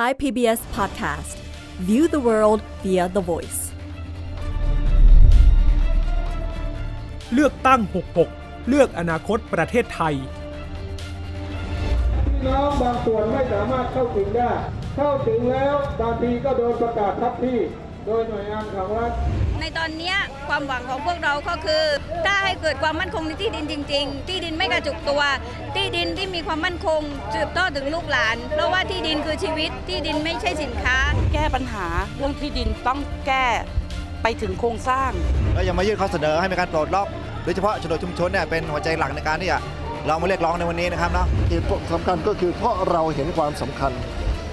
Thai PBS podcast. View the world via the voice. เลือกตั้ง 66 เลือกอนาคตประเทศไทยพี่น้องบางส่วนไม่สามารถเข้าถึงได้ เข้าถึงแล้วบางทีก็โดนประกาศทับที่ โดยหน่วยงานของรัฐ ในตอนเนี้ยความหวังของพวกเราก็คือ ถ้าให้เกิดความมั่นคงในที่ดินจริง ๆ ที่ดินไม่กระจุกตัว ที่ดินที่มีความมั่นคงสืบทอดถึงลูกหลาน เพราะว่าที่ดินคือชีวิตที่ดินไม่ใช่สินค้า แก้ปัญหาเรื่องที่ดินต้องแก้ไปถึงโครงสร้างแล้วยังมายื่นข้อเสนอให้มีการปลดล็อกโดยเฉพาะโฉนดชุมชนเนี่ยเป็นหัวใจหลักในการที่จะเรามาเรียกร้องในวันนี้นะครับเนาะเหตุผลสำคัญก็คือเพราะเราเห็นความสำคัญ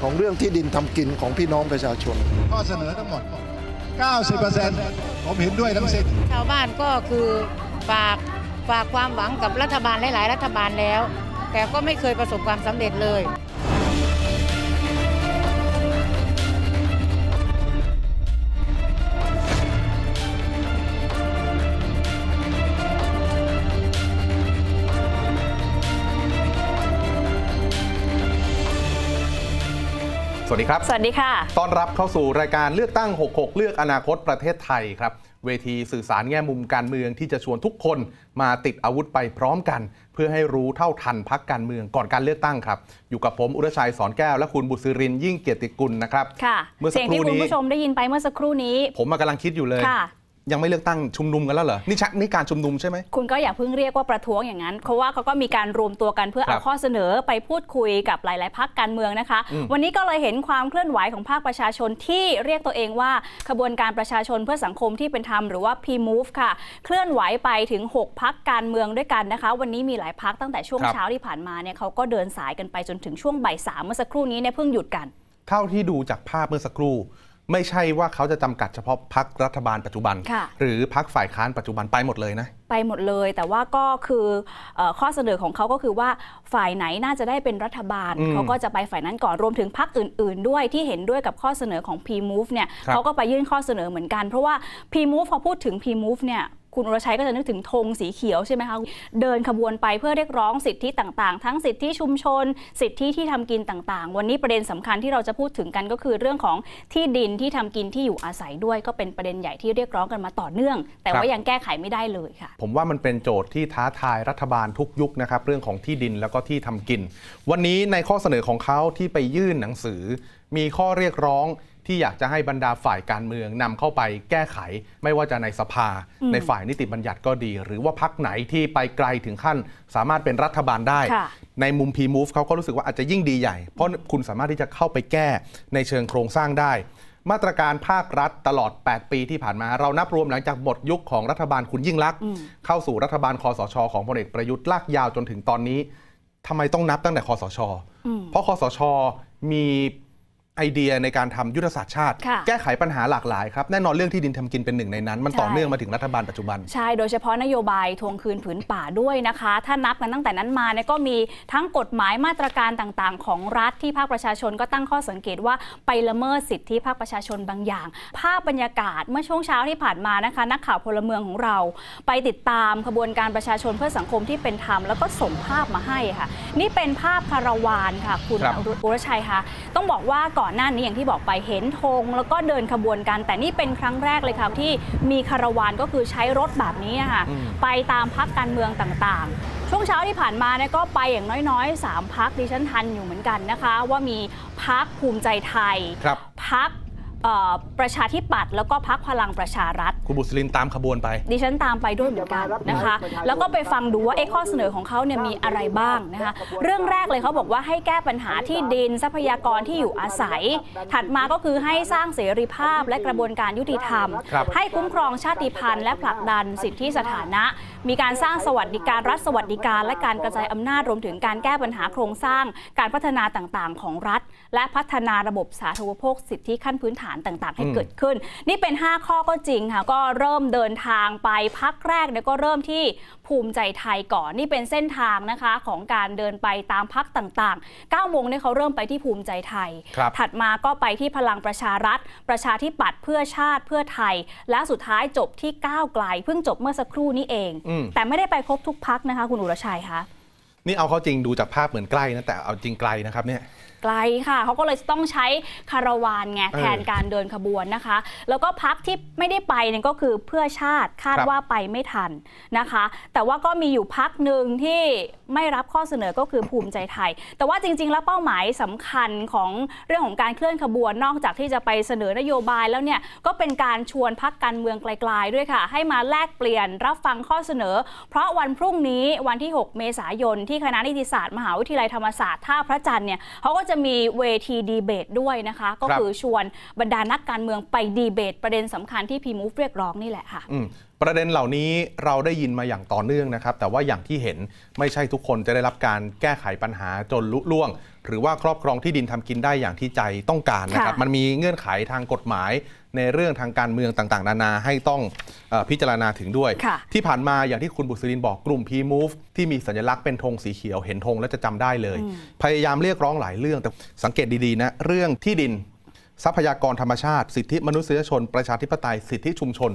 ของเรื่องที่ดินทำกินของพี่น้องประชาชน ข้อเสนอทั้งหมด 90%ผมเห็นด้วยทั้งสิ้นชาวบ้านก็คือฝากฝากความหวังกับรัฐบาลหลาย ๆ รัฐบาลแล้ว แต่ก็ไม่เคยประสบความสำเร็จเลย สวัสดีครับ สวัสดีค่ะ ต้อนรับเข้าสู่รายการเลือกตั้ง 66 เลือกอนาคตประเทศไทยครับ เวทีสื่อสารแง่มุมการเมืองที่จะชวนทุกคนมาติดอาวุธไปพร้อมกัน เพื่อให้รู้เท่าทันพักการเมืองก่อนการเลือกตั้งครับ อยู่กับผมอุรชัยสอนแก้วและคุณบุษรินทร์ยิ่งเกียรติกุลนะครับ ค่ะ เมื่อสัเสีกยงครู่ที่คุณนี้ผู้ชมได้ยินไปเมื่อสักครู่นี้ ผมมากำลังคิดอยู่เลยค่ะ ยังไม่เลือกตั้งชุมนุมกันแล้วเหรอ นี่ชักนี่การชุมนุมใช่ไหม คุณก็อย่าเพิ่งเรียกว่าประท้วงอย่างนั้น เพราะว่าเขาก็มีการรวมตัวกันเพื่อครัเอาบข้อเสนอไปพูดคุยกับหลาย ๆพักการเมืองนะคะอืมวันนี้ก็เลยเห็นความเคลื่อนไหวของภาคประชาชนที่เรียกตัวเองว่าขบวนการประชาชนเพื่อสังคมที่เป็นธรรมหรือว่า P-Move ค่ะ เคลื่อนไหวไปถึง 6 พักการเมืองด้วยกันนะคะ วันนี้มีหลายพักตั้งแต่ช่วงครับเช้าที่ผ่านมาเนี่ยเขาก็เดินสายกันไปจนถึงช่วงบ่ายสามเมื่อสักครู่นี้เนี่ยเพิ่งหยุดกัน เท่าที่ดูจากภาพเมื่อสักครู่ ไม่ใช่ว่าเขาจะจำกัดเฉพาะพักรัฐบาลปัจจุบันค่ะหรือพักฝ่ายค้านปัจจุบันไปหมดเลยนะ ไปหมดเลย แต่ว่าก็คือเออข้อเสนอของเขาก็คือว่าฝ่ายไหนน่าจะได้เป็นรัฐบาลอืมเขาก็จะไปฝ่ายนั้นก่อนรวมถึงพรรคอื่น ๆ ด้วยที่เห็นด้วยกับข้อเสนอของ P-Move เนี่ยครับเขาก็ไปยื่นข้อเสนอเหมือนกัน เพราะว่า P-Move พอพูดถึง P-Move เนี่ย คุณอรชัยก็จะนึกถึงธงสีเขียวใช่ไหมคะเดินขบวนไปเพื่อเรียกร้องสิทธิต่างๆ ทั้งสิทธิชุมชน สิทธิที่ทำกินต่างๆ วันนี้ประเด็นสำคัญที่เราจะพูดถึงกันก็คือเรื่องของที่ดินที่ทำกินที่อยู่อาศัยด้วย ก็เป็นประเด็นใหญ่ที่เรียกร้องกันมาต่อเนื่อง แต่ครัว่าบยังแก้ไขไม่ได้เลยค่ะ ผมว่ามันเป็นโจทย์ที่ท้าทายรัฐบาลทุกยุคนะครับเรื่องของที่ดินแล้วก็ที่ทำกิน วันนี้ในข้อเสนอของเขาที่ไปยื่นหนังสือ มีข้อเรียกร้อง ที่อยากจะให้บรรดาฝ่ายการเมืองนำเข้าไปแก้ไข ไม่ว่าจะในสภาอืมในฝ่ายนิติบัญญัติก็ดี หรือว่าพักไหนที่ไปไกลถึงขั้น สามารถเป็นรัฐบาลได้ค่ะในมุม P-Move เขาก็รู้สึกว่าอาจจะยิ่งดีใหญ่ เพราะคุณสามารถที่จะเข้าไปแก้ในเชิงโครงสร้างได้ มาตรการภาครัฐตลอด 8 ปีที่ผ่านมา เรานับรวมหลังจากหมดยุคของรัฐบาลคุณยิ่งลักษณ์อืมเข้าสู่รัฐบาลคอสช ของพลเอกประยุทธ์ลากยาวจนถึงตอนนี้ทำไมต้องนับตั้งแต่คอสชอืมเพราะคอสชมี ไอเดียในการทำยุทธศาสตร์ชาติค่ะแก้ไขปัญหาหลากหลายครับ แน่นอนเรื่องที่ดินทำกินเป็นหนึ่งในนั้น มันใช่ต่อเนื่องมาถึงรัฐบาลปัจจุบัน ใช่ โดยเฉพาะนโยบายทวงคืนผืนป่าด้วยนะคะ ถ้านับกันตั้งแต่นั้นมาเนี่ยก็มีทั้งกฎหมายมาตรการต่างๆ ของรัฐที่ภาคประชาชนก็ตั้งข้อสังเกตว่าไปละเมิดสิทธิภาคประชาชนบางอย่าง ภาพบรรยากาศเมื่อช่วงเช้าที่ผ่านมานะคะ นักข่าวพลเมืองของเรา ไปติดตามขบวนการประชาชนเพื่อสังคมที่เป็นธรรมแล้วก็ส่งภาพมาให้ค่ะ นี่เป็นภาพคาราวานค่ะ คุณครับอุรชัยคะต้องบอกว่าก่อนหน้านี้อย่างที่บอกไปเห็นธงแล้วก็เดินขบวนกัน แต่นี่เป็นครั้งแรกเลยค่ะที่มีคาราวานก็คือใช้รถแบบนี้อะค่ะอืมไปตามพักการเมืองต่างๆ ช่วงเช้าที่ผ่านมาเนี่ยก็ไปอย่างน้อยๆ 3พักดิฉันทันอยู่เหมือนกันนะคะ ว่ามีพักภูมิใจไทยครับพัก ประชาธิปัตย์แล้วก็พักพลังประชารัฐ คุณบุษรินตามขบวนไป ดิฉันตามไปด้วยเหมือนกันนะคะ แล้วก็ไปฟังดูว่าเอ๊ะข้อเสนอของเขาเนี่ยมีอะไรบ้างนะคะ เรื่องแรกเลยเขาบอกว่าให้แก้ปัญหาที่ดินทรัพยากรที่อยู่อาศัย ถัดมาก็คือให้สร้างเสรีภาพและกระบวนการยุติธรรมครับให้คุ้มครองชาติพันธุ์และผลักดันสิทธิสถานะ มีการสร้างสวัสดิการรัฐสวัสดิการ และการกระจายอำนาจรวมถึงการแก้ปัญหาโครงสร้าง การพัฒนาต่างๆ ของรัฐ และพัฒนาระบบสาธารณูปโภคสิทธิขั้นพื้นฐานต่างๆ ให้อืมเกิดขึ้น นี่เป็น 5 ข้อก็จริงค่ะก็เริ่มเดินทางไปพักแรกเนี่ยก็เริ่มที่ภูมิใจไทยก่อนนี่เป็นเส้นทางนะคะของการเดินไปตามพักต่างๆ9โมงเนี่ยเขาเริ่มไปที่ภูมิใจไทยครับถัดมาก็ไปที่พลังประชารัฐ ประชาธิปัตย์เพื่อชาติเพื่อไทย และสุดท้ายจบที่ก้าวไกล เพิ่งจบเมื่อสักครู่นี้เองอืมแต่ไม่ได้ไปครบทุกพักนะคะ คุณอุรชัยคะนี่เอาเข้าจริงดูจากภาพเหมือนใกล้นะแต่เอาจริงไกลนะครับเนี่ย ไกลค่ะเขาก็เลยต้องใช้คาราวานไงเออแทนการเดินขบวนนะคะ แล้วก็พักที่ไม่ได้ไปเนี่ยก็คือเพื่อชาติคาดครับว่าไปไม่ทันนะคะ แต่ว่าก็มีอยู่พักหนึ่งที่ไม่รับข้อเสนอก็คือภูมิใจไทย แต่ว่าจริง ๆ แล้วเป้าหมายสำคัญของเรื่องของการเคลื่อนขบวนนอกจากที่จะไปเสนอนโยบายแล้วเนี่ยก็เป็นการชวนพักการเมืองไกล ๆ ด้วยค่ะ ให้มาแลกเปลี่ยนรับฟังข้อเสนอ เพราะวันพรุ่งนี้วันที่ 6 เมษายนที่คณะนิติศาสตร์มหาวิทยาลัยธรรมศาสตร์ท่าพระจันทร์เนี่ยเขาก็จะมีเวทีดีเบตด้วยนะคะ ก็ครับคือชวนบรรดานักการเมืองไปดีเบต ประเด็นสำคัญที่พีมูฟเรียกร้องนี่แหละค่ะอืม ประเด็นเหล่านี้เราได้ยินมาอย่างต่อเนื่องนะครับ แต่ว่าอย่างที่เห็นไม่ใช่ทุกคนจะได้รับการแก้ไขปัญหาจนลุล่วง หรือว่าครอบครองที่ดินทำกินได้อย่างที่ใจต้องการนะครับค่ะมันมีเงื่อนไขทางกฎหมายในเรื่องทางการเมืองต่างๆ นานาให้ต้องเออพิจารณาถึงด้วยค่ะที่ผ่านมาอย่างที่คุณบุษรินบอกกลุ่ม P-Move ที่มีสัญลักษณ์เป็นธงสีเขียวเห็นธงแล้วจะจำได้เลย พยายามเรียกร้องหลายเรื่องแต่สังเกตดีๆนะเรื่องที่ดิน ทรัพยากรธรรมชาติ สิทธิมนุษยชน ประชาธิปไตยสิทธิชุมชน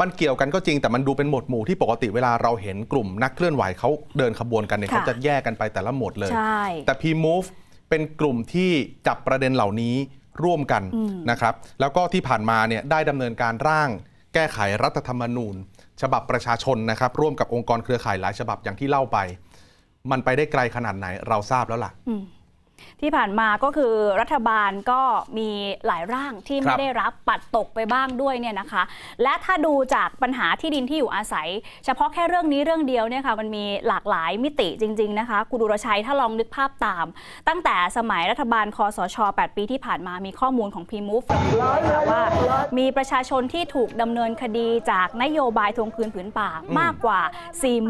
มันเกี่ยวกันก็จริงแต่มันดูเป็นหมวดหมู่ที่ปกติเวลาเราเห็นกลุ่มนักเคลื่อนไหวเขาเดินขบวนกันเนี่ยค่ะเขาจะแยกกันไปแต่ละหมวดเลยใช่แต่ P-Move เป็นกลุ่มที่จับประเด็นเหล่านี้ร่วมกันนะครับ แล้วก็ที่ผ่านมาเนี่ยได้ดำเนินการร่าง แก้ไขรัฐธรรมนูญ ฉบับประชาชนนะครับ ร่วมกับองค์กรเครือข่ายหลายฉบับอย่างที่เล่าไป มันไปได้ไกลขนาดไหนเราทราบแล้วล่ะ ที่ผ่านมาก็คือรัฐบาลก็มีหลายร่างที่ครัไม่บได้รับปัดตกไปบ้างด้วยเนี่ยนะคะ และถ้าดูจากปัญหาที่ดินที่อยู่อาศัย เฉพาะแค่เรื่องนี้เรื่องเดียวเนี่ยค่ะมันมีหลากหลายมิติจริง ๆนะคะคุณดุรชัยถ้าลองนึกภาพตาม ตั้งแต่สมัยรัฐบาลคอสช 8 ปีที่ผ่านมามีข้อมูลของพีมูฟระบุไว้ค่ะว่า มีประชาชนที่ถูกดำเนินคดีจากนโยบายทวงคืนผืนป่ามากกว่า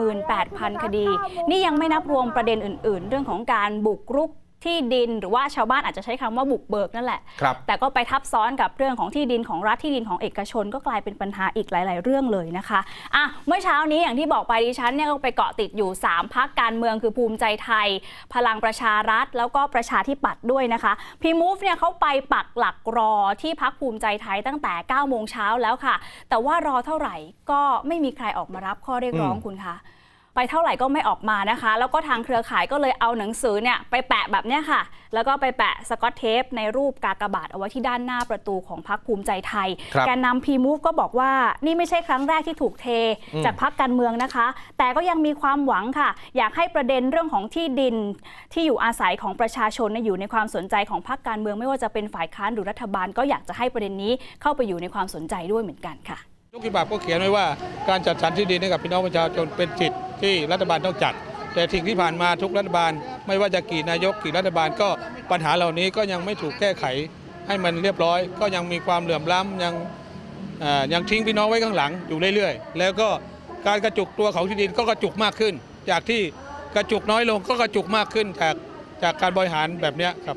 48,000 คดี นี่ยังไม่นับรวมประเด็นอื่น ๆ เรื่องของการบุกรุก ที่ดินหรือว่าชาวบ้านอาจจะใช้คำว่าบุกเบิกนั่นแหละครับแต่ก็ไปทับซ้อนกับเรื่องของที่ดินของรัฐที่ดินของเอกชน ก็กลายเป็นปัญหาอีกหลาย ๆ เรื่องเลยนะคะอะเมื่อเช้านี้อย่างที่บอกไปดิฉันเนี่ยก็ไปเกาะติดอยู่ 3พักการเมืองคือภูมิใจไทย พลังประชารัฐ แล้วก็ประชาธิปัตย์ด้วยนะคะพีมูฟเนี่ยเขาไปปักหลักรอที่พักภูมิใจไทยตั้งแต่9โมงเช้าแล้วค่ะ แต่ว่ารอเท่าไหร่ก็ไม่มีใครออกมารับข้อเรียกร้องอืมคุณคะ ไปเท่าไหร่ก็ไม่ออกมานะคะ แล้วก็ทางเครือข่ายก็เลยเอาหนังสือเนี่ยไปแปะแบบเนี้ยค่ะ แล้วก็ไปแปะสกอตเทปในรูปกากบาทเอาไว้ที่ด้านหน้าประตูของพรรคภูมิใจไทยครับแกนนำพีมูฟก็บอกว่านี่ไม่ใช่ครั้งแรกที่ถูกเทอืมจากพรรคการเมืองนะคะ แต่ก็ยังมีความหวังค่ะ อยากให้ประเด็นเรื่องของที่ดินที่อยู่อาศัยของประชาชนเนี่ยอยู่ในความสนใจของพรรคการเมืองไม่ว่าจะเป็นฝ่ายค้านหรือรัฐบาล ก็อยากจะให้ประเด็นนี้เข้าไปอยู่ในความสนใจด้วยเหมือนกันค่ะ ยุคฉบับก็เขียนไว้ว่าการจัดสรรที่ดินให้กับพี่น้องประชาชนเป็นสิทธิ์ที่รัฐบาลต้องจัด แต่สิ่งที่ผ่านมาทุกรัฐบาล ไม่ว่าจะกี่นายกกี่รัฐบาลก็ปัญหาเหล่านี้ก็ยังไม่ถูกแก้ไขให้มันเรียบร้อย ก็ยังมีความเหลื่อมล้ำยังยังทิ้งพี่น้องไว้ข้างหลังอยู่เรื่อยๆ แล้วก็การกระจุกตัวของที่ดินก็กระจุกมากขึ้น จากที่กระจุกน้อยลงก็กระจุกมากขึ้นจากจากการบริหารแบบนี้ครับ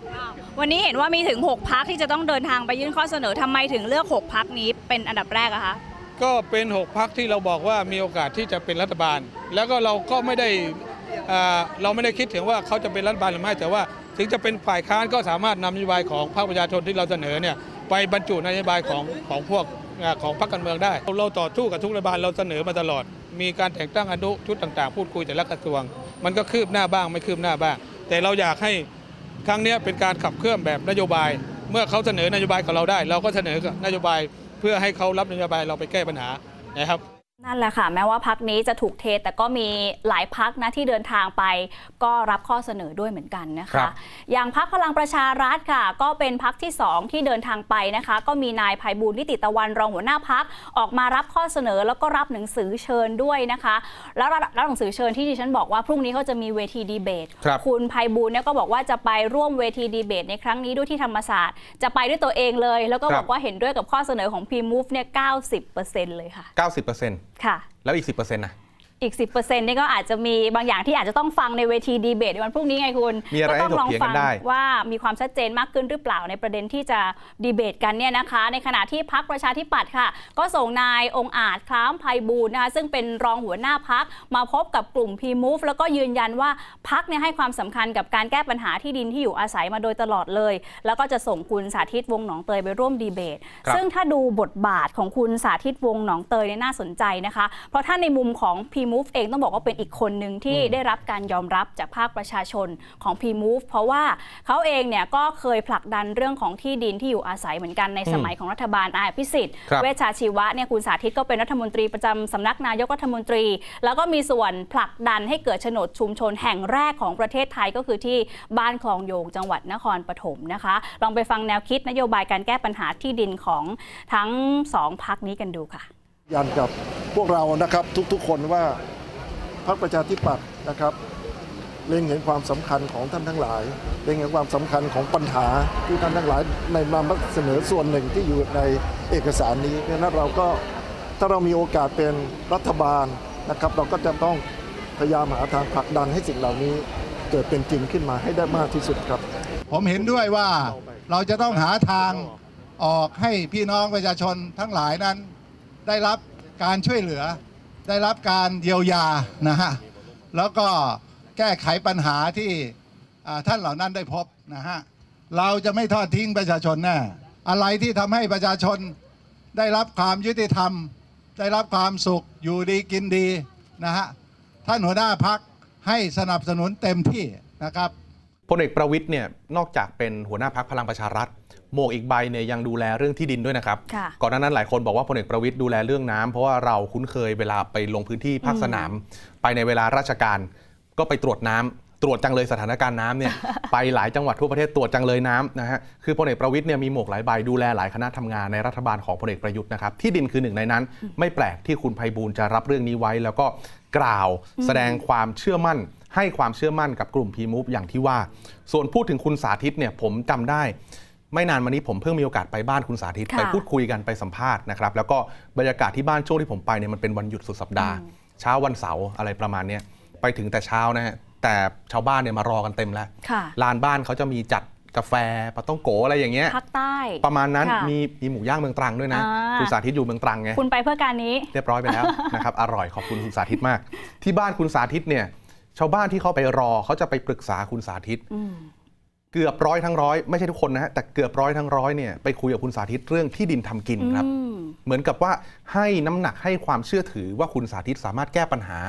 วันนี้เห็นว่ามีถึง 6พักที่จะต้องเดินทางไปยื่นข้อเสนอทำไมถึงเลือก 6พักนี้เป็นอันดับแรกอะคะ ก็เป็น 6พักที่เราบอกว่ามีโอกาสที่จะเป็นรัฐบาล แล้วก็เราก็ไม่ได้เราไม่ได้คิดถึงว่าเขาจะเป็นรัฐบาลหรือไม่แต่ว่า ถึงจะเป็นฝ่ายค้านก็สามารถนำนโยบายของพรรคประชาชนที่เราเสนอเนี่ยไปบรรจุนโยบายของของพวกของพรรคการเมืองได้ เราต่อสู้กับทุกรัฐบาลเราเสนอมาตลอด มีการแต่งตั้งอนุชุดต่างๆ พูดคุยแต่ละกระทรวง มันก็คืบหน้าบ้างไม่คืบหน้าบ้าง แต่เราอยากให้ครั้งนี้เป็นการขับเคลื่อนแบบนโยบาย เมื่อเขาเสนอนโยบายกับเราได้ เราก็เสนอนโยบาย พื่อให้เขารับนโยบายเราไปแก้ปัญหานะครับ นั่นแหละค่ะ แม้ว่าพักนี้จะถูกเท แต่ก็มีหลายพักนะที่เดินทางไป ก็รับข้อเสนอด้วยเหมือนกันนะครัคะบอย่างพักพลังประชารัฐค่ะ ก็เป็นพักที่ 2 ที่เดินทางไปนะคะ ก็มีนายภัยบูลย์นิติตะวันรองหัวหน้าพักออกมารับข้อเสนอแล้วก็รับหนังสือเชิญด้วยนะคะ แล้วรับหนังสือเชิญที่ดิฉันบอกว่าพรุ่งนี้เขาจะมีเวทีดีเบตครับคุณภัยบูลย์เนี่ยก็บอกว่าจะไปร่วมเวทีดีเบตในครั้งนี้ด้วยที่ธรรมศาสตร์ จะไปด้วยตัวเองเลย แล้วก็บอกว่าเห็นด้วยกับข้อเสนอของ P-Move เนี่ย90%เลยค่ะ 90% ค่ะ แล้วอีก 10%นะ อีก 10%นี่ก็อาจจะมีบางอย่างที่อาจจะต้องฟังในเวทีดีเบตในวันพรุ่งนี้ไงคุณมีอะไรก็ต้องลองให้ถกเถียงกัฟันได้ว่ามีความชัดเจนมากขึ้นหรือเปล่าในประเด็นที่จะดีเบตกันเนี่ยนะคะ ในขณะที่พักประชาธิปัตย์ค่ะ ก็ส่งนายองค์อาจคล้ามภัยบูลย์นะคะซึ่งเป็นรองหัวหน้าพักมาพบกับกลุ่ม P-Move แล้วก็ยืนยันว่าพักเนี่ยให้ความสำคัญกับการแก้ปัญหาที่ดินที่อยู่อาศัยมาโดยตลอดเลย แล้วก็จะส่งคุณสาธิตวงศ์หนองเตยไปร่วมดีเบตครับซึ่งถ้าดูบทบาทของคุณสาธิตวงศ์หนองเตยเนี่ยน่าสนใจนะคะ เพราะถ้าในมุมของ P Move เองต้องบอกว่าเป็นอีกคนหนึ่งที่ได้รับการยอมรับจากภาคประชาชนของ P Move เพราะว่าเขาเองเนี่ยก็เคยผลักดันเรื่องของที่ดินที่อยู่อาศัยเหมือนกันในสมัยของรัฐบาลนายอภิสิทธิ์ครับเวชชาชีวะเนี่ยคุณสาธิตก็เป็นรัฐมนตรีประจำสำนักนายกรัฐมนตรี แล้วก็มีส่วนผลักดันให้เกิดโฉนดชุมชนแห่งแรกของประเทศไทยก็คือที่บ้านคลองโยงจังหวัดนครปฐมนะคะ ลองไปฟังแนวคิดนโยบายการแก้ปัญหาที่ดินของทั้งสองพักนี้กันดูค่ะ ยันกับพวกเรานะครับทุกๆคนว่าพรรคประชาธิปัตย์นะครับเล็งเห็นความสำคัญของท่านทั้งหลาย เล็งเห็นความสำคัญของปัญหาที่ท่านทั้งหลายในนำเสนอส่วนหนึ่งที่อยู่ในเอกสารนี้เพราะฉะนั้นเราก็ถ้าเรามีโอกาสเป็นรัฐบาลนะครับ เราก็จะต้องพยายามหาทางผลักดันให้สิ่งเหล่านี้เกิดเป็นจริงขึ้นมาให้ได้มากที่สุดครับ ผมเห็นด้วยว่าเราจะต้องหาทางออกให้พี่น้องประชาชนทั้งหลายนั้น ได้รับการช่วยเหลือ ได้รับการเยียวยานะฮะแล้วก็แก้ไขปัญหาที่ท่านเหล่านั้นได้พบนะฮะเราจะไม่ทอดทิ้งประชาชนแน่อะไรที่ทำให้ประชาชนได้รับความยุติธรรม ได้รับความสุขอยู่ดีกินดีนะฮะท่านหัวหน้าพักให้สนับสนุนเต็มที่นะครับพลเอกประวิทย์เนี่ยนอกจากเป็นหัวหน้าพักพลังประชารัฐ หมวกอีกใบเนี่ยยังดูแลเรื่องที่ดินด้วยนะครับค่ะก่อนหน้านั้นหลายคนบอกว่าพลเอกประวิทย์ดูแลเรื่องน้ำเพราะว่าเราคุ้นเคยเวลาไปลงพื้นที่ภาคสนาม ไปในเวลาราชการ ก็ไปตรวจน้ำตรวจจังเลยสถานการณ์น้ำเนี่ยไปหลายจังหวัดทั่วประเทศตรวจจังเลยน้ำนะฮะคือพลเอกประวิทย์เนี่ยมีหมวกหลายใบดูแลหลายคณะทำงานในรัฐบาลของพลเอกประยุทธ์นะครับที่ดินคือหนึ่งในนั้น ไม่แปลกที่คุณไพบูลย์จะรับเรื่องนี้ไว้ แล้วก็กล่าวแสดงความเชื่อมั่น ให้ความเชื่อมั่นกับกลุ่มพีมูฟอย่างที่ว่า ส่วนพูดถึงคุณสาธิตเนี่ยผมจำได้ ไม่นานมานี้ผมเพิ่งมีโอกาสไปบ้านคุณสาธิตค่ะไปพูดคุยกันไปสัมภาษณ์นะครับแล้วก็บรรยากาศที่บ้านช่วงที่ผมไปเนี่ยมันเป็นวันหยุดสุดสัปดาห์ เช้าวันเสาร์อะไรประมาณเนี้ยไปถึงแต่เช้านะฮะแต่ชาวบ้านเนี่ยมารอกันเต็มแล้วค่ะลานบ้านเขาจะมีจัดกาแฟปาต้องโกอะไรอย่างเงี้ยภาคใต้ประมาณนั้นค่ะมีมีหมูย่างเมืองตรังด้วยนะอ่าคุณสาธิตอยู่เมืองตรังไงคุณไปเพื่อการนี้ เรียบร้อยไปแล้วนะครับอร่อยขอบคุณคุณสาธิตมาก ที่บ้านคุณสาธิตเนี่ยชาวบ้านที่เขาไปรอเขาจะไปปรึกษาคุณสาธิตอืม เกือบร้อยทั้งร้อยไม่ใช่ทุกคนนะฮะแต่เกือบร้อยทั้งร้อยเนี่ยไปคุยกับคุณสาธิตเรื่องที่ดินทำกินครับอืมเหมือนกับว่าให้น้ำหนักให้ความเชื่อถือว่าคุณสาธิตสามารถแก้ปัญหา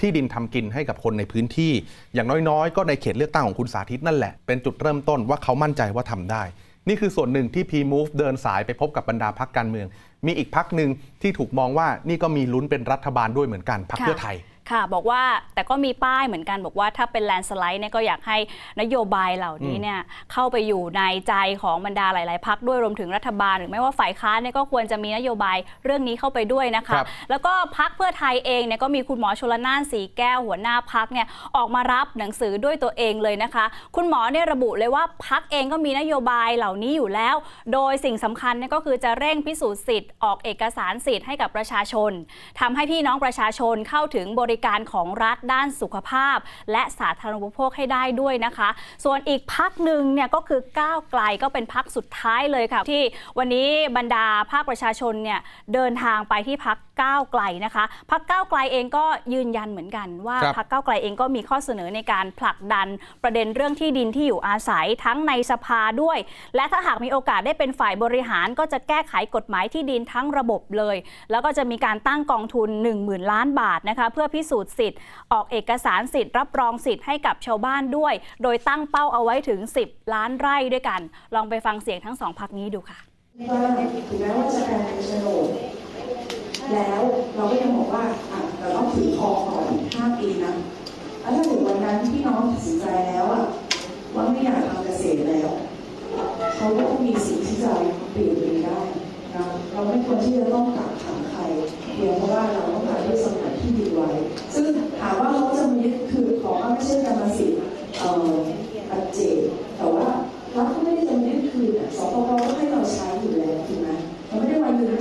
ที่ดินทำกินให้กับคนในพื้นที่ อย่างน้อยๆ ก็ในเขตเลือกตั้งของคุณสาธิตนั่นแหละเป็นจุดเริ่มต้นว่าเขามั่นใจว่าทำได้ นี่คือส่วนหนึ่งที่ P-Move เดินสายไปพบกับบรรดาพักการเมือง มีอีกพักหนึ่งที่ถูกมองว่านี่ก็มีลุ้นเป็นรัฐบาลด้วยเหมือนกันพักค่ะเพื่อไทย ค่ะ บอกว่าแต่ก็มีป้ายเหมือนกันบอกว่าถ้าเป็นแลนสไลด์เนี่ยก็อยากให้นโยบายเหล่านี้เนี่ยเข้าไปอยู่ในใจของบรรดาหลาย ๆพักด้วยรวมถึงรัฐบาล หรือไม่ว่าฝ่ายค้านเนี่ยก็ควรจะมีนโยบายเรื่องนี้เข้าไปด้วยนะคะครับแล้วก็พักเพื่อไทยเองเนี่ยก็มีคุณหมอชลนานสีแก้วหัวหน้าพักเนี่ยออกมารับหนังสือด้วยตัวเองเลยนะคะ คุณหมอเนี่ยระบุเลยว่าพักเองก็มีนโยบายเหล่านี้อยู่แล้ว โดยสิ่งสำคัญเนี่ยก็คือจะเร่งพิสูจน์สิทธิ์ออกเอกสารสิทธิ์ให้กับประชาชนทำให้พี่น้องประชาชนเข้าถึงบริการของรัฐด้านสุขภาพ และสาธารณูปโภคให้ได้ด้วยนะคะ ส่วนอีกพักหนึ่งเนี่ยก็คือก้าวไกลก็เป็นพักสุดท้ายเลยค่ะ ที่วันนี้บรรดาภาคประชาชนเนี่ยเดินทางไปที่พักก้าวไกลนะคะพักก้าวไกลเองก็ยืนยันเหมือนกันว่าครับพักก้าวไกลเองก็มีข้อเสนอในการผลักดันประเด็นเรื่องที่ดินที่อยู่อาศัยทั้งในสภาด้วย และถ้าหากมีโอกาสได้เป็นฝ่ายบริหาร ก็จะแก้ไขกฎหมายที่ดินทั้งระบบเลย แล้วก็จะมีการตั้งกองทุน 10,000 ล้านบาทนะคะเพื่อพิสูจน์สิทธิ์ออกเอกสารสิทธิ์รับรองสิทธิ์ให้กับชาวบ้านด้วย โดยตั้งเป้าเอาไว้ถึง 10 ล้านไร่ด้วยกัน ลองไปฟังเสียงทั้งสองพักนี้ดูค่ะว่าถึงแม้ว่าจะกลายเป็นโฉนด แล้วเราก็ยังบอกว่าอะเราต้องถือคองก่อนห้าปีนะแล้วถ้าถึงวันนั้นพี่น้องตัดสินใจแล้วอะว่าไม่อยากทำเกษตรแล้ว เขาก็ต้องมีสิทธิ์ที่จะเปลี่ยนไปได้นะเราไม่ควรที่จะต้องกักขังใครเพียงเพราะว่าเราต้องการที่สมัยที่ดีไว้ ซึ่งถามว่าเขาจะมายึดคือของว่าไม่ใช่กรรมสิทธิ์เอ่อปัจเจกแต่ว่ารัฐไม่ได้จะมายึดคือสปป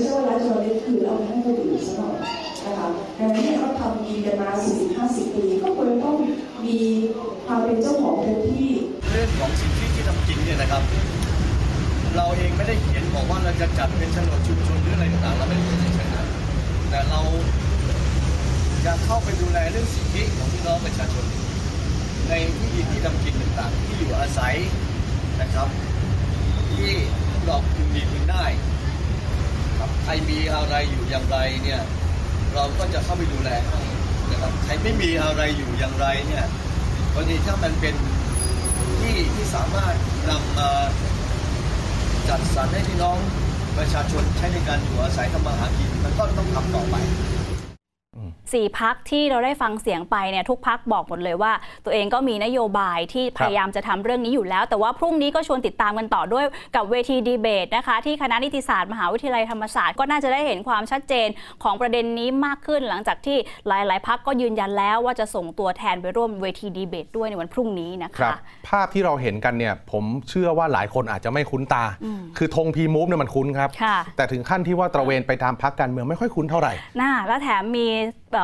ใช่ว่ารัฐจะมายึดคืนแล้วเอาไปให้คนอื่นซะหน่อยนะคะดังนั้นเนี่ยเขาทำดีกันมา 40-50 ปี ก็ควรต้องมีความเป็นเจ้าของพื้นที่ เรื่องของสิทธิที่ทำกินเนี่ยนะครับ เราเองไม่ได้เขียนบอกว่าเราจะจัดเป็นโฉนดชุมชนหรืออะไรต่างๆเราไม่ได้เขียนเฉยๆนะแต่เราจะเข้าไปดูแลเรื่องสิทธิของพี่น้องประชาชน ในที่ดินที่ทำกินต่างๆ ที่อยู่อาศัยนะครับ ที่ดอกพึงมีพึงได้ ใครมีอะไรอยู่อย่างไรเนี่ยเราก็จะเข้าไปดูแลนะครับใครไม่มีอะไรอยู่อย่างไรเนี่ยกรณีถ้ามันเป็นที่ที่สามารถนำมาจัดสรรให้พี่น้องประชาชนใช้ในการอยู่อาศัยทำมาหากินมันก็ต้องทำต่อไป สี่พักที่เราได้ฟังเสียงไปเนี่ยทุกพักบอกหมดเลยว่า ตัวเองก็มีนโยบายที่พยายามจะทำเรื่องนี้อยู่แล้ว แต่ว่าพรุ่งนี้ก็ชวนติดตามกันต่อด้วยกับเวทีดีเบตนะคะที่คณะนิติศาสตร์มหาวิทยาลัยธรรมศาสตร์ก็น่าจะได้เห็นความชัดเจนของประเด็นนี้มากขึ้นหลังจากที่หลาย ๆ พักก็ยืนยันแล้วว่าจะส่งตัวแทนไปร่วมเวทีดีเบตด้วยในวันพรุ่งนี้นะครัคะบภาพที่เราเห็นกันเนี่ยผมเชื่อว่าหลายคนอาจจะไม่คุ้นตาอืมคือธงพีมูฟเนี่ยมันคุ้นครับค่ะแต่ถึงขั้นที่ว่าตระเวนไปตามพักการเมืองไม่ค่อยคุ้นเท่าไหร่น่าแล้วแถมมี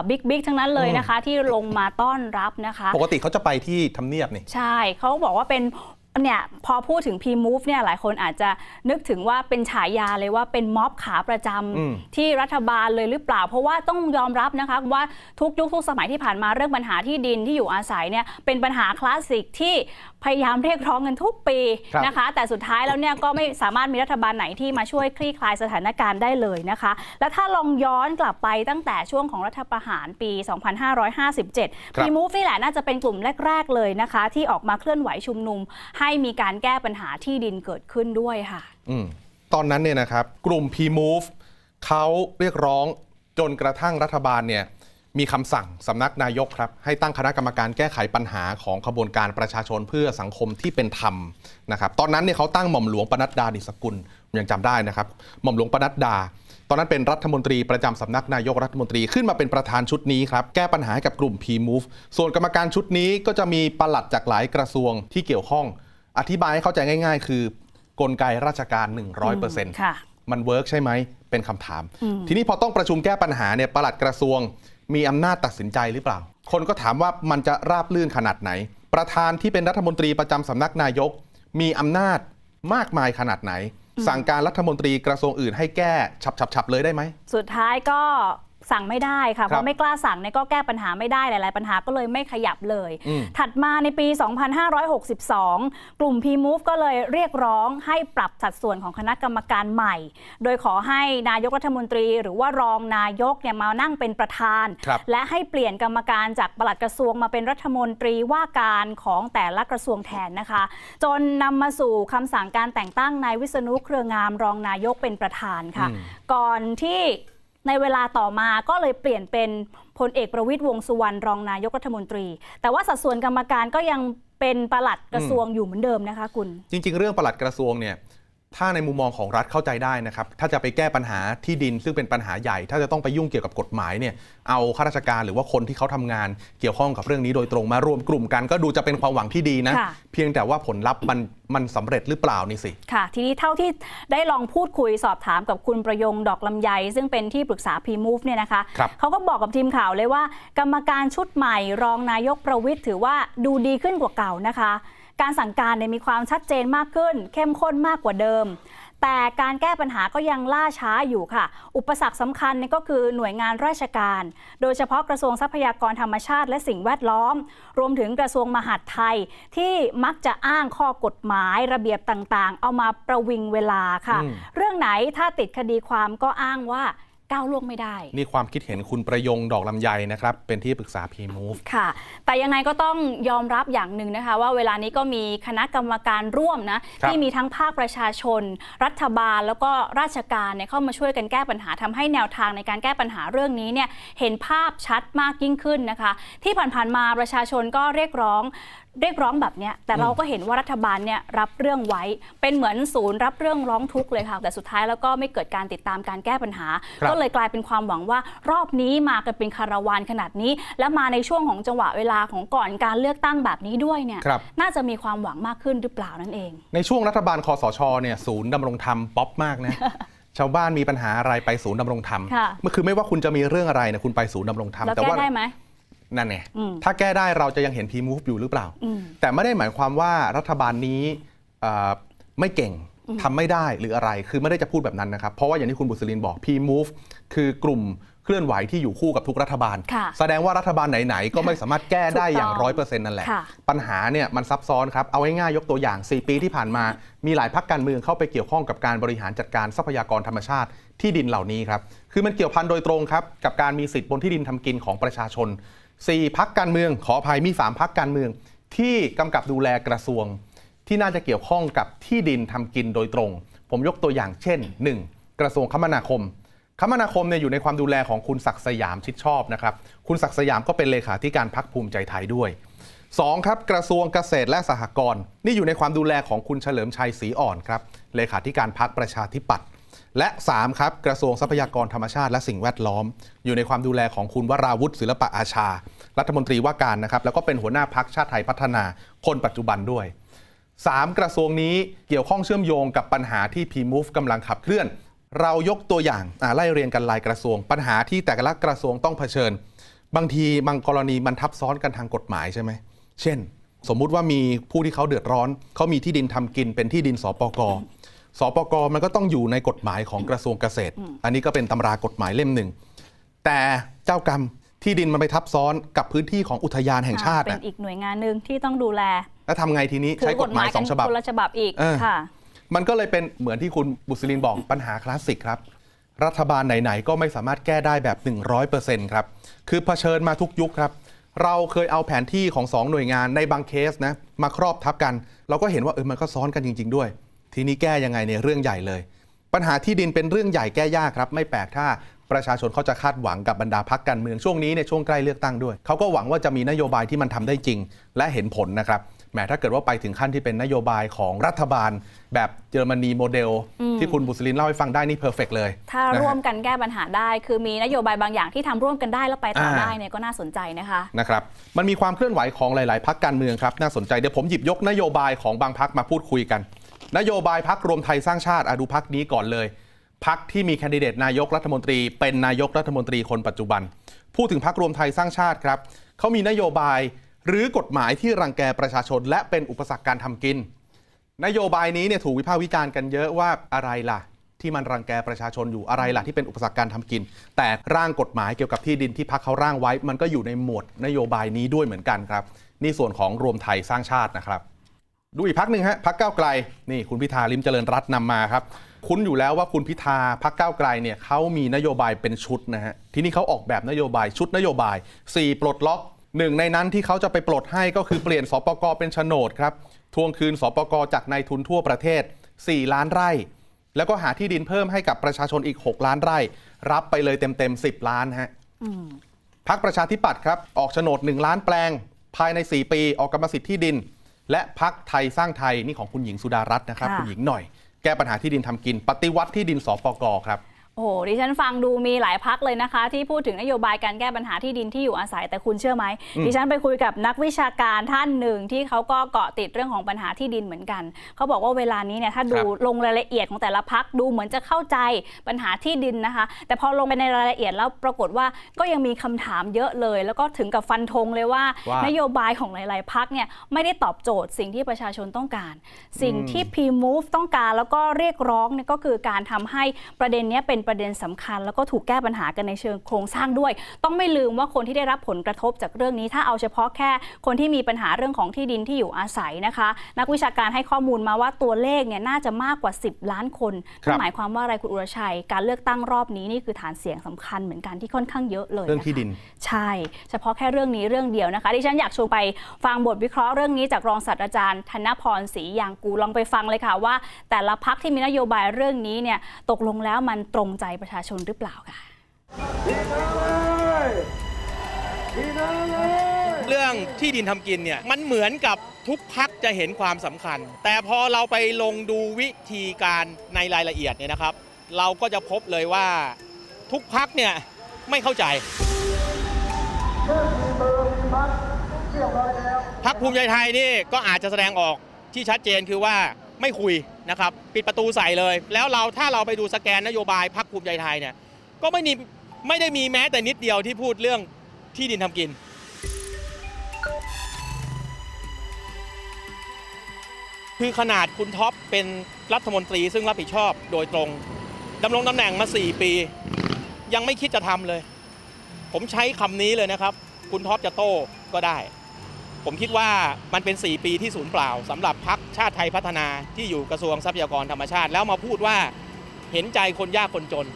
บิ๊กบิ๊กทั้งนั้นเลยนะคะ ที่ลงมาต้อนรับนะคะ ปกติเขาจะไปที่ทำเนียบนี่ ใช่เขาบอกว่าเป็น เนี่ยพอพูดถึง P-Move เนี่ยหลายคนอาจจะนึกถึงว่าเป็นฉายาเลยว่าเป็นม็อบขาประจอืมำที่รัฐบาลเลยหรือเปล่า เพราะว่าต้องยอมรับนะคะว่าทุกยุคทุกสมัยที่ผ่านมาเรื่องปัญหาที่ดินที่อยู่อาศัยเนี่ยเป็นปัญหาคลาสสิกที่พยายามเรียกร้องกันทุกปีครับนะคะ แต่สุดท้ายแล้วเนี่ยก็ไม่สามารถมีรัฐบาลไหนที่มาช่วยคลี่คลายสถานการณ์ได้เลยนะคะ และถ้าลองย้อนกลับไปตั้งแต่ช่วงของรัฐประหารปี 2557ครับ P-Move นี่แหละน่าจะเป็นกลุ่มแรก ๆ เลยนะคะ ที่ออกมาเคลื่อนไหวชุมนุมให้ให้มีการแก้ปัญหาที่ดินเกิดขึ้นด้วยค่ะอตอนนั้นเนี่ยนะครับ กลุ่ม P-Move เขาเรียกร้องจนกระทั่งรัฐบาลเนี่ยมีคำสั่งสำนักนายกครับ ให้ตั้งคณะกรรมการแก้ไขปัญหาของขบวนการประชาชนเพื่อสังคมที่เป็นธรรมนะครับตอนนั้นเนี่ยเขาตั้งหม่อมหลวงปนัดดาดิสกุลยังจำได้นะครับ หม่อมหลวงปนัดดา ตอนนั้นเป็นรัฐมนตรีประจำสำนักนายกรัฐมนตรีขึ้นมาเป็นประธานชุดนี้ครับ แก้ปัญหาให้กับกลุ่ม P-Move ส่วนกรรมการชุดนี้ก็จะมีปลัดจากหลายกระทรวงที่เกี่ยวข้อง อธิบายให้เข้าใจง่าย ๆ คือกลไกราชการ 100%ค่ะ มัน work ใช่ไหม เป็นคำถามอืมทีนี้พอต้องประชุมแก้ปัญหาเนี่ยปลัดกระทรวง มีอำนาจตัดสินใจหรือเปล่า คนก็ถามว่ามันจะราบลื่นขนาดไหน ประธานที่เป็นรัฐมนตรีประจำสำนักนายก มีอำนาจมากมายขนาดไหน สั่งการรัฐมนตรีกระทรวงอื่นให้แก้ฉับๆๆเลยได้ไหม สุดท้ายก็ สั่งไม่ได้ค่ะเพครัราะบไม่กล้าสั่งเนี่ยก็แก้ปัญหาไม่ได้หลาย ๆ ปัญหาก็เลยไม่ขยับเลยอืมถัดมาในปี 2562 กลุ่ม P-Move ก็เลยเรียกร้องให้ปรับสัดส่วนของคณะกรรมการใหม่ โดยขอให้นายกรัฐมนตรี หรือว่ารองนายกเนี่ยมานั่งเป็นประธานครับและให้เปลี่ยนกรรมการจากปลัดกระทรวงมาเป็นรัฐมนตรีว่าการของแต่ละกระทรวงแทนนะคะ จนนำมาสู่คำสั่งการแต่งตั้งนายวิษณุเครืองามรองนายกเป็นประธานค่ะอืมก่อนที่ ในเวลาต่อมาก็เลยเปลี่ยนเป็นพลเอกประวิตยวงสุวรรณรองนายกรัฐมนตรี แต่ว่าสัดส่วนกรรมการก็ยังเป็นปลัดกระทรวงอยู่เหมือนเดิมนะคะคุณ จริง ๆ เรื่องปลัดกระทรวงเนี่ย ถ้าในมุมมองของรัฐเข้าใจได้นะครับ ถ้าจะไปแก้ปัญหาที่ดินซึ่งเป็นปัญหาใหญ่ ถ้าจะต้องไปยุ่งเกี่ยวกับกฎหมายเนี่ย เอาข้าราชการหรือว่าคนที่เขาทำงานเกี่ยวข้องกับเรื่องนี้โดยตรงมารวมกลุ่มกัน ก็ดูจะเป็นความหวังที่ดีนะค่ะเพียงแต่ว่าผลลัพธ์มันมันสำเร็จหรือเปล่านี่สิ ค่ะ ทีนี้เท่าที่ได้ลองพูดคุยสอบถามกับคุณประยงดอกลำไย ซึ่งเป็นที่ปรึกษา P-Move เนี่ยนะคะครับเขาก็บอกกับทีมข่าวเลยว่า กรรมการชุดใหม่ รองนายกประวิทย์ถือว่าดูดีขึ้นกว่าเก่านะคะ การสั่งการเนี่ยมีความชัดเจนมากขึ้น เข้มข้นมากกว่าเดิม แต่การแก้ปัญหาก็ยังล่าช้าอยู่ค่ะ อุปสรรคสำคัญเนี่ยก็คือหน่วยงานราชการ โดยเฉพาะกระทรวงทรัพยากรธรรมชาติและสิ่งแวดล้อม รวมถึงกระทรวงมหาดไทยที่มักจะอ้างข้อกฎหมายระเบียบต่างๆ เอามาประวิงเวลาค่ะอืมเรื่องไหนถ้าติดคดีความก็อ้างว่า ก้าวล่วงไม่ได้ นี่ความคิดเห็นคุณประยงดอกลำไยนะครับ เป็นที่ปรึกษา P-Move ค่ะ แต่ยังไงก็ต้องยอมรับอย่างหนึ่งนะคะ ว่าเวลานี้ก็มีคณะกรรมการร่วมนะครับที่มีทั้งภาคประชาชน รัฐบาลแล้วก็ราชการเนี่ยเข้ามาช่วยกันแก้ปัญหาทำให้แนวทางในการแก้ปัญหาเรื่องนี้เนี่ยเห็นภาพชัดมากยิ่งขึ้นนะคะ ที่ผ่านๆมาประชาชนก็เรียกร้อง เรียกร้องแบบเนี้ยแต่เราก็เห็นว่ารัฐบาลเนี่ยรับเรื่องไว้ เป็นเหมือนศูนย์รับเรื่องร้องทุกข์เลยค่ะ แต่สุดท้ายแล้วก็ไม่เกิดการติดตามการแก้ปัญหาครับก็เลยกลายเป็นความหวังว่ารอบนี้มากันเป็นคาราวานขนาดนี้ และมาในช่วงของจังหวะเวลาของก่อนการเลือกตั้งแบบนี้ด้วยเนี่ยครับน่าจะมีความหวังมากขึ้นหรือเปล่านั่นเอง ในช่วงรัฐบาลคอสชเนี่ยศูนย์ดำรงธรรมป๊อปมากนะชาวบ้านมีปัญหาอะไรไปศูนย์ดำรงธรรมค่ะเมื่อคือไม่ว่าคุณจะมีเรื่องอะไรเนี่ยคุณไปศูนย์ดำรงธรรมแล้วแต่แก้ว่าได้ไหม นั่นไงอืมถ้าแก้ได้เราจะยังเห็น P-Move อยู่หรือเปล่าอืมแต่ไม่ได้หมายความว่ารัฐบาลนี้เอ่อไม่เก่งอืมทำไม่ได้หรืออะไร คือไม่ได้จะพูดแบบนั้นนะครับ เพราะว่าอย่างที่คุณบุษรินบอก P-Move คือกลุ่มเคลื่อนไหวที่อยู่คู่กับทุกรัฐบาลค่ะแสดงว่ารัฐบาลไหนๆ ก็ไม่สามารถแก้ได้อย่างถูกต้องร้อยเปอร์เซ็นต์นั่นแหละค่ะปัญหาเนี่ยมันซับซ้อนครับ เอาง่ายๆยกตัวอย่าง 4 ปีที่ผ่านมา มีหลายพักการเมืองเข้าไปเกี่ยวข้องกับการบริหารจัดการทรัพยากรธรรมชาติที่ดินเหล่านี้ครับ คือมันเกี่ยวพันโดยตรงครับกับการมีสิทธิ์บนที่ดินทำกินของประชาชน 4พักการเมือง ขออภัยมี 3พักการเมือง ที่กำกับดูแลกระทรวง ที่น่าจะเกี่ยวข้องกับที่ดินทำกินโดยตรง ผมยกตัวอย่างเช่น 1. กระทรวงคมนาคม คมนาคมเนี่ยอยู่ในความดูแลของคุณศักดิ์สยามชิดชอบนะครับ คุณศักดิ์สยามก็เป็นเลขาธิการพักภูมิใจไทยด้วย 2. ครับกระทรวงเกษตรและสหกรณ์นี่อยู่ในความดูแลของคุณเฉลิมชัยศรีอ่อนครับเลขาธิการพักประชาธิปัตย์ และ 3. ครับกระทรวงทรัพยากรธรรมชาติและสิ่งแวดล้อม อยู่ในความดูแลของคุณวราวุฒิศิลปะอาชา รัฐมนตรีว่าการนะครับ แล้วก็เป็นหัวหน้าพักชาติไทยพัฒนาคนปัจจุบันด้วย 3 กระทรวงนี้เกี่ยวข้องเชื่อมโยงกับปัญหาที่ P-Move กำลังขับเคลื่อน เรายกตัวอย่างไล่เรียงกันรายกระทรวง ปัญหาที่แต่ละกระทรวงต้องเผชิญ บางทีบางกรณีมันทับซ้อนกันทางกฎหมายใช่ไหมเช่น สมมุติว่ามีผู้ที่เขาเดือดร้อนเขามีที่ดินทำกินเป็นที่ดินสปก สปกมันก็ต้องอยู่ในกฎหมายของกระทรวงเกษตร อันนี้ก็เป็นตำรากฎหมายเล่มหนึ่ง แต่เจ้ากรรมที่ดินมันไปทับซ้อนกับพื้นที่ของอุทยานแห่งชาติเป็นะนอีกหน่วยงานหนึ่งที่ต้องดูแล แล้วทำไงทีนี้ถืใช้กฎหมายสองฉบับคนละฉบับอีกเออค่ะ มันก็เลยเป็นเหมือนที่คุณบุษรินบอกปัญหาคลาสสิกครับ รัฐบาลไหนๆก็ไม่สามารถแก้ได้แบบ 100%ครับคือเผชิญมาทุกยุคครับเราเคยเอาแผนที่ของ 2 หน่วยงานในบางเคสนะมาครอบทับกัน เราก็เห็นว่าเออมันก็ซ้อนกันจริง ๆ ด้วย ทีนี้แก้ยังไงเนี่ยเรื่องใหญ่เลย ปัญหาที่ดินเป็นเรื่องใหญ่แก้ยากครับ ไม่แปลกถ้าประชาชนเขาจะคาดหวังกับบรรดาพักการเมืองช่วงนี้ในยช่วงใกล้เลือกตั้งด้วย เขาก็หวังว่าจะมีนโยบายที่มันทำได้จริง และเห็นผลนะครับแหมถ้าเกิดว่าไปถึงขั้นที่เป็นนโยบายของรัฐบาล แบบเยอรมนีโมเดลอืมที่คุณบุษรินเล่าให้ฟังได้นี่ perfect เลย ถ้านะฮะร่วมกันแก้ปัญหาได้ คือมีนโยบายบางอย่างที่ทำร่วมกันได้แล้วไปต่ออ่าได้เนี่ยก็น่าสนใจนะคะนะครับมันมีความเคลื่อนไหวของหลาย ๆพรรคการเมืองครับน่าสนใจเดี๋ยวผมหยิบยกนโยบายของบางพรรคมาพูดคุยกัน นโยบายพรรครวมไทยสร้างชาติอะดูพรรคนี้ก่อนเลยพรรคที่มีแคนดิเดตนายกรัฐมนตรี เป็นนายกรัฐมนตรีคนปัจจุบัน พูดถึงพักรวมไทยสร้างชาติครับเขามีนโยบายหรือกฎหมายที่รังแกประชาชน และเป็นอุปสรรคการทำกิน นโยบายนี้เนี่ยถูกวิพากษ์วิจารณ์กันเยอะว่าอะไรล่ะ ที่มันรังแกประชาชนอยู่อะไรล่ะที่เป็นอุปสรรคการทำกิน แต่ร่างกฎหมายเกี่ยวกับที่ดินที่พักเขาร่างไว้ มันก็อยู่ในหมวดนโยบายนี้ด้วยเหมือนกันครับ นี่ส่วนของรวมไทยสร้างชาตินะครับ ดูอีกพักหนึ่งฮะพักก้าวไกลนี่คุณพิธาลิมเจริญรัตน์นำมาครับ คุ้นอยู่แล้วว่าคุณพิธาพักก้าวไกลเนี่ยเขามีนโยบายเป็นชุดนะฮะทีนี้เขาออกแบบนโยบายชุดนโยบาย 4 ปลดล็อกหนึ่งในนั้นที่เขาจะไปปลดให้ก็คือเปลี่ยนสปกเป็นโฉนดครับทวงคืนสปกจากนายทุนทั่วประเทศ 4 ล้านไร่ แล้วก็หาที่ดินเพิ่มให้กับประชาชนอีก 6 ล้านไร่ รับไปเลยเต็มๆ10 ล้านฮะพักประชาธิปัตย์ครับออกโฉนด 1 ล้านแปลง ภายใน 4 ปีออกกรรมสิทธิ์ที่ดิน และพักไทยสร้างไทยนี่ของคุณหญิงสุดารัตน์นะครับค่ะคุณหญิงหน่อย แก้ปัญหาที่ดินทำกิน ปฏิวัติที่ดินสปกครับ โอ้โหดิฉันฟังดูมีหลายพักเลยนะคะ ที่พูดถึงนโยบายการแก้ปัญหาที่ดินที่อยู่อาศัยแต่คุณเชื่อไหมอืมดิฉันไปคุยกับนักวิชาการท่านหนึ่งที่เขาก็เกาะติดเรื่องของปัญหาที่ดินเหมือนกัน เขาบอกว่าเวลานี้เนี่ยถ้าดูลงรายละเอียดของแต่ละพักดูเหมือนจะเข้าใจปัญหาที่ดินนะคะ แต่พอลงไปในรายละเอียดแล้วปรากฏว่าก็ยังมีคำถามเยอะเลย แล้วก็ถึงกับฟันธงเลยว่าว่า นโยบายของหลาย ๆพักเนี่ยไม่ได้ตอบโจทย์สิ่งที่ประชาชนต้องการ สิ่งอืมที่ P-Move ต้องการแล้วก็เรียกร้องเนี่ยก็คือการทำให้ประเด็นเนี้ยเป็นประเด็นสำคัญ แล้วก็ถูกแก้ปัญหากันในเชิงโครงสร้างด้วย ต้องไม่ลืมว่าคนที่ได้รับผลกระทบจากเรื่องนี้ ถ้าเอาเฉพาะแค่คนที่มีปัญหาเรื่องของที่ดินที่อยู่อาศัยนะคะ นักวิชาการให้ข้อมูลมาว่าตัวเลขเนี่ยน่าจะมากกว่า 10 ล้านคนครับนั่นหมายความว่าอะไรคุณอุรชัย การเลือกตั้งรอบนี้นี่คือฐานเสียงสำคัญเหมือนกันที่ค่อนข้างเยอะเลยเรื่องนะคะที่ดิน ใช่ เฉพาะแค่เรื่องนี้เรื่องเดียวนะคะดิฉันอยากชวนไปฟังบทวิเคราะห์เรื่องนี้จากรองศาสตราจารย์ธนพรศรียางกูลองไปฟังเลยค่ะว่า แต่ละพักที่มีนโยบายเรื่องนี้เนี่ยตกลงแล้วมันตรงใจประชาชนหรือเปล่าค่ะเรื่องที่ดินทำกินเนี่ยมันเหมือนกับทุกพักจะเห็นความสำคัญ แต่พอเราไปลงดูวิธีการในรายละเอียดเนี่ยนะครับ เราก็จะพบเลยว่าทุกพักเนี่ยไม่เข้าใจพักภูมิใจไทยนี่ก็อาจจะแสดงออกที่ชัดเจนคือว่า ไม่คุยนะครับปิดประตูใส่เลย แล้วเราถ้าเราไปดูสแกนนโยบายพักภูมิใจไทยเนี่ยก็ไม่มีไม่ได้มีแม้แต่นิดเดียวที่พูดเรื่องที่ดินทำกิน คือขนาดคุณท็อปเป็นรัฐมนตรีซึ่งรับผิดชอบโดยตรงดำรงตำแหน่งมา 4 ปี ยังไม่คิดจะทำเลย ผมใช้คำนี้เลยนะครับ คุณท็อปจะโต้ก็ได้ ผมคิดว่ามันเป็น 4 ปีที่สูญเปล่าสำหรับพักชาติไทยพัฒนาที่อยู่กระทรวงทรัพยากรธรรมชาติ แล้วมาพูดว่าเห็นใจคนยากคนจน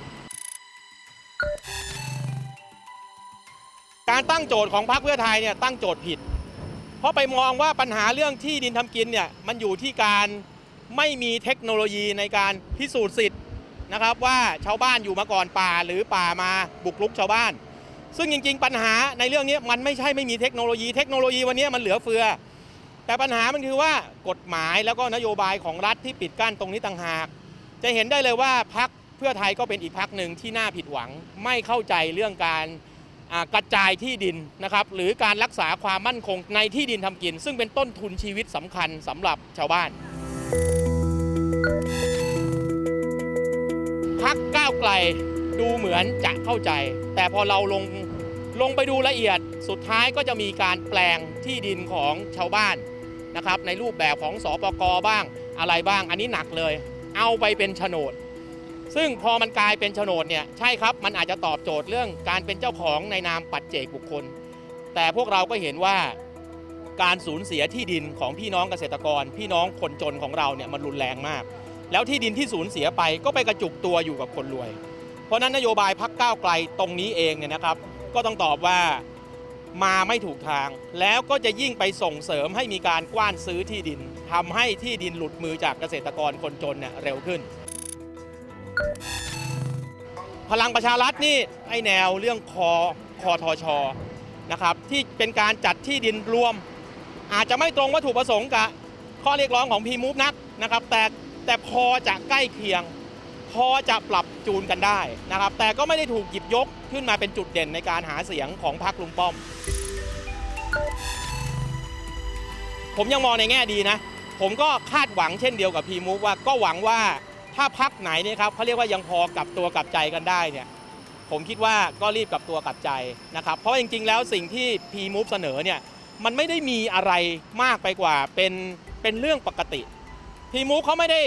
การตั้งโจทย์ของพรรคเพื่อไทยเนี่ยตั้งโจทย์ผิด เพราะไปมองว่าปัญหาเรื่องที่ดินทำกินเนี่ยมันอยู่ที่การไม่มีเทคโนโลยีในการพิสูจน์สิทธิ์นะครับว่าชาวบ้านอยู่มาก่อนป่าหรือป่ามาบุกรุกชาวบ้าน ซึ่งจริง ๆ ปัญหาในเรื่องนี้มันไม่ใช่ไม่มีเทคโนโลยี เทคโนโลยีวันนี้มันเหลือเฟือ แต่ปัญหามันคือว่ากฎหมายแล้วก็นโยบายของรัฐที่ปิดกั้นตรงนี้ต่างหาก จะเห็นได้เลยว่าพักเพื่อไทยก็เป็นอีกพักหนึ่งที่น่าผิดหวัง ไม่เข้าใจเรื่องการกระจายที่ดินนะครับหรือการรักษาความมั่นคงในที่ดินทำกิน ซึ่งเป็นต้นทุนชีวิตสำคัญสำหรับชาวบ้านพักก้าวไกล ดูเหมือนจะเข้าใจ แต่พอเราลงลงไปดูละเอียดสุดท้ายก็จะมีการแปลงที่ดินของชาวบ้านนะครับ ในรูปแบบของสอปกบ้างอะไรบ้าง อันนี้หนักเลย เอาไปเป็นโฉนด ซึ่งพอมันกลายเป็นโฉนดเนี่ยใช่ครับมันอาจจะตอบโจทย์เรื่องการเป็นเจ้าของในนามปัจเจกบุคคล แต่พวกเราก็เห็นว่าการสูญเสียที่ดินของพี่น้องเกษตรกร พี่น้องคนจนของเราเนี่ยมันรุนแรงมาก แล้วที่ดินที่สูญเสียไปก็ไปกระจุกตัวอยู่กับคนรวย ราะนั้นนโยบายพักก้าวไกลตรงนี้เองเนี่ยนะครับ ก็ต้องตอบว่ามาไม่ถูกทาง แล้วก็จะยิ่งไปส่งเสริมให้มีการกว้านซื้อที่ดินทำให้ที่ดินหลุดมือจากเกษตรกรคนจนเนี่ยเร็วขึ้น พลังประชารัฐนี่ไอแนวเรื่องคอคอทชนะครับที่เป็นการจัดที่ดินรวม อาจจะไม่ตรงวัตถุประสงค์กับข้อเรียกร้องของพีมูฟนักนะครับแต่แต่พอจะใกล้เคียง พอจะปรับจูนกันได้นะครับ แต่ก็ไม่ได้ถูกหยิบยกขึ้นมาเป็นจุดเด่นในการหาเสียงของพรรคลุงป้อม ผมยังมองในแง่ดีนะ ผมก็คาดหวังเช่นเดียวกับพีมูฟว่าก็หวังว่าถ้าพักไหนเนี่ยครับเขาเรียกว่ายังพอกลับตัวกลับใจกันได้เนี่ยผมคิดว่าก็รีบกลับตัวกลับใจนะครับ เพราะจริงๆ แล้วสิ่งที่พีมูฟเสนอเนี่ยมันไม่ได้มีอะไรมากไปกว่าเป็นเป็นเรื่องปกติพีมูฟเขาไม่ได้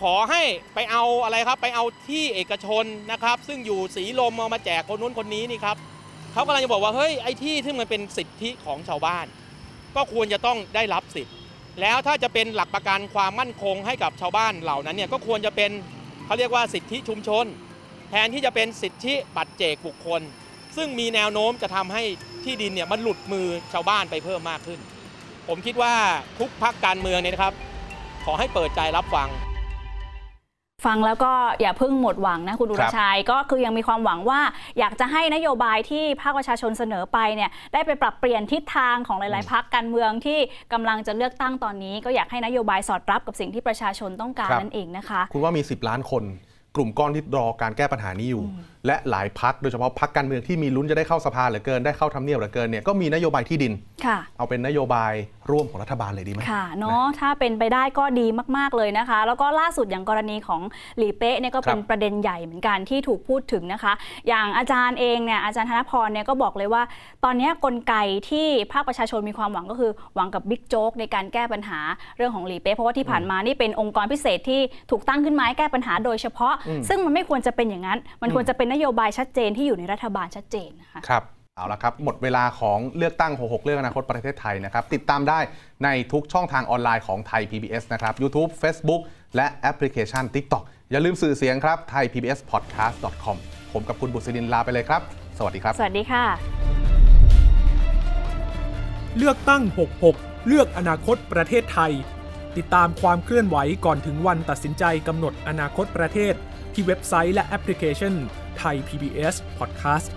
ขอให้ไปเอาอะไรครับ ไปเอาที่เอกชนนะครับ ซึ่งอยู่สีลมเอามาแจกคนนู้นคนนี้นี่ครับเขากำลังจะบอกว่าเฮ้ยไอ้ที่ที่มันเป็นสิทธิของชาวบ้าน ก็ควรจะต้องได้รับสิทธิ์ แล้วถ้าจะเป็นหลักประกันความมั่นคงให้กับชาวบ้านเหล่านั้นเนี่ยก็ควรจะเป็นเขาเรียกว่าสิทธิชุมชน แทนที่จะเป็นสิทธิปัจเจกบุคคล ซึ่งมีแนวโน้มจะทำให้ที่ดินเนี่ยมันหลุดมือชาวบ้านไปเพิ่มมากขึ้น ผมคิดว่าทุกพักการเมืองเนี่ยนะครับ ขอให้เปิดใจรับฟัง ฟังแล้วก็อย่าเพิ่งหมดหวังนะคุณอุรชัยก็คือยังมีความหวังว่า อยากจะให้นโยบายที่ภาคประชาชนเสนอไปเนี่ยได้ไปปรับเปลี่ยนทิศทางของหลาย ๆพักการเมืองที่กำลังจะเลือกตั้งตอนนี้ ก็อยากให้นโยบายสอดรับกับสิ่งที่ประชาชนต้องการครับนั่นเองนะคะ คุณว่ามี 10 ล้านคน กลุ่มก้อนที่รอการแก้ปัญหานี้อยู่ และหลายพักโดยเฉพาะพักการเมืองที่มีลุ้นจะได้เข้าสภาเหลือเกินได้เข้าทำเนียบเหลือเกินเนี่ยก็มีนโยบายที่ดิน ค่ะ เอาเป็นนโยบายร่วมของรัฐบาลเลยดีไหม ค่ะเนาะถ้าเป็นไปได้ก็ดีมาก ๆ เลยนะคะ แล้วก็ล่าสุดอย่างกรณีของหลีเป๊ะเนี่ยก็เป็นครับประเด็นใหญ่เหมือนกันที่ถูกพูดถึงนะคะ อย่างอาจารย์เองเนี่ยอาจารย์ธนพรเนี่ยก็บอกเลยว่า ตอนนี้กลไกที่ภาคประชาชนมีความหวังก็คือหวังกับบิ๊กโจ๊กในการแก้ปัญหาเรื่องของหลีเป๊ะเพราะว่าที่ผ่านมานี่เป็นองค์กรพิเศษที่ถูกตั้งขึ้นมาให้แก้ปัญหาโดยเฉพาะ อืม ซึ่งมันไม่ควรจะเป็นอย่างนั้น มันอืมควรจะเป็นนโยบายชัดเจนที่อยู่ในรัฐบาลชัดเจนนะคะครับเอาละครับ หมดเวลาของเลือกตั้ง 66เลือกอนาคตประเทศไทยนะครับ ติดตามได้ในทุกช่องทางออนไลน์ของไทย PBS นะครับ YouTube Facebook และแอปพลิเคชัน TikTok อย่าลืมสื่อเสียงครับ thaipbspodcast.com ผมกับคุณบุษรินลาไปเลยครับ สวัสดีครับ สวัสดีค่ะ เลือกตั้ง 66 เลือกอนาคตประเทศไทย ติดตามความเคลื่อนไหวก่อนถึงวันตัดสินใจกำหนดอนาคตประเทศ ที่เว็บไซต์และแอปพลิเคชัน ไทย PBS Podcast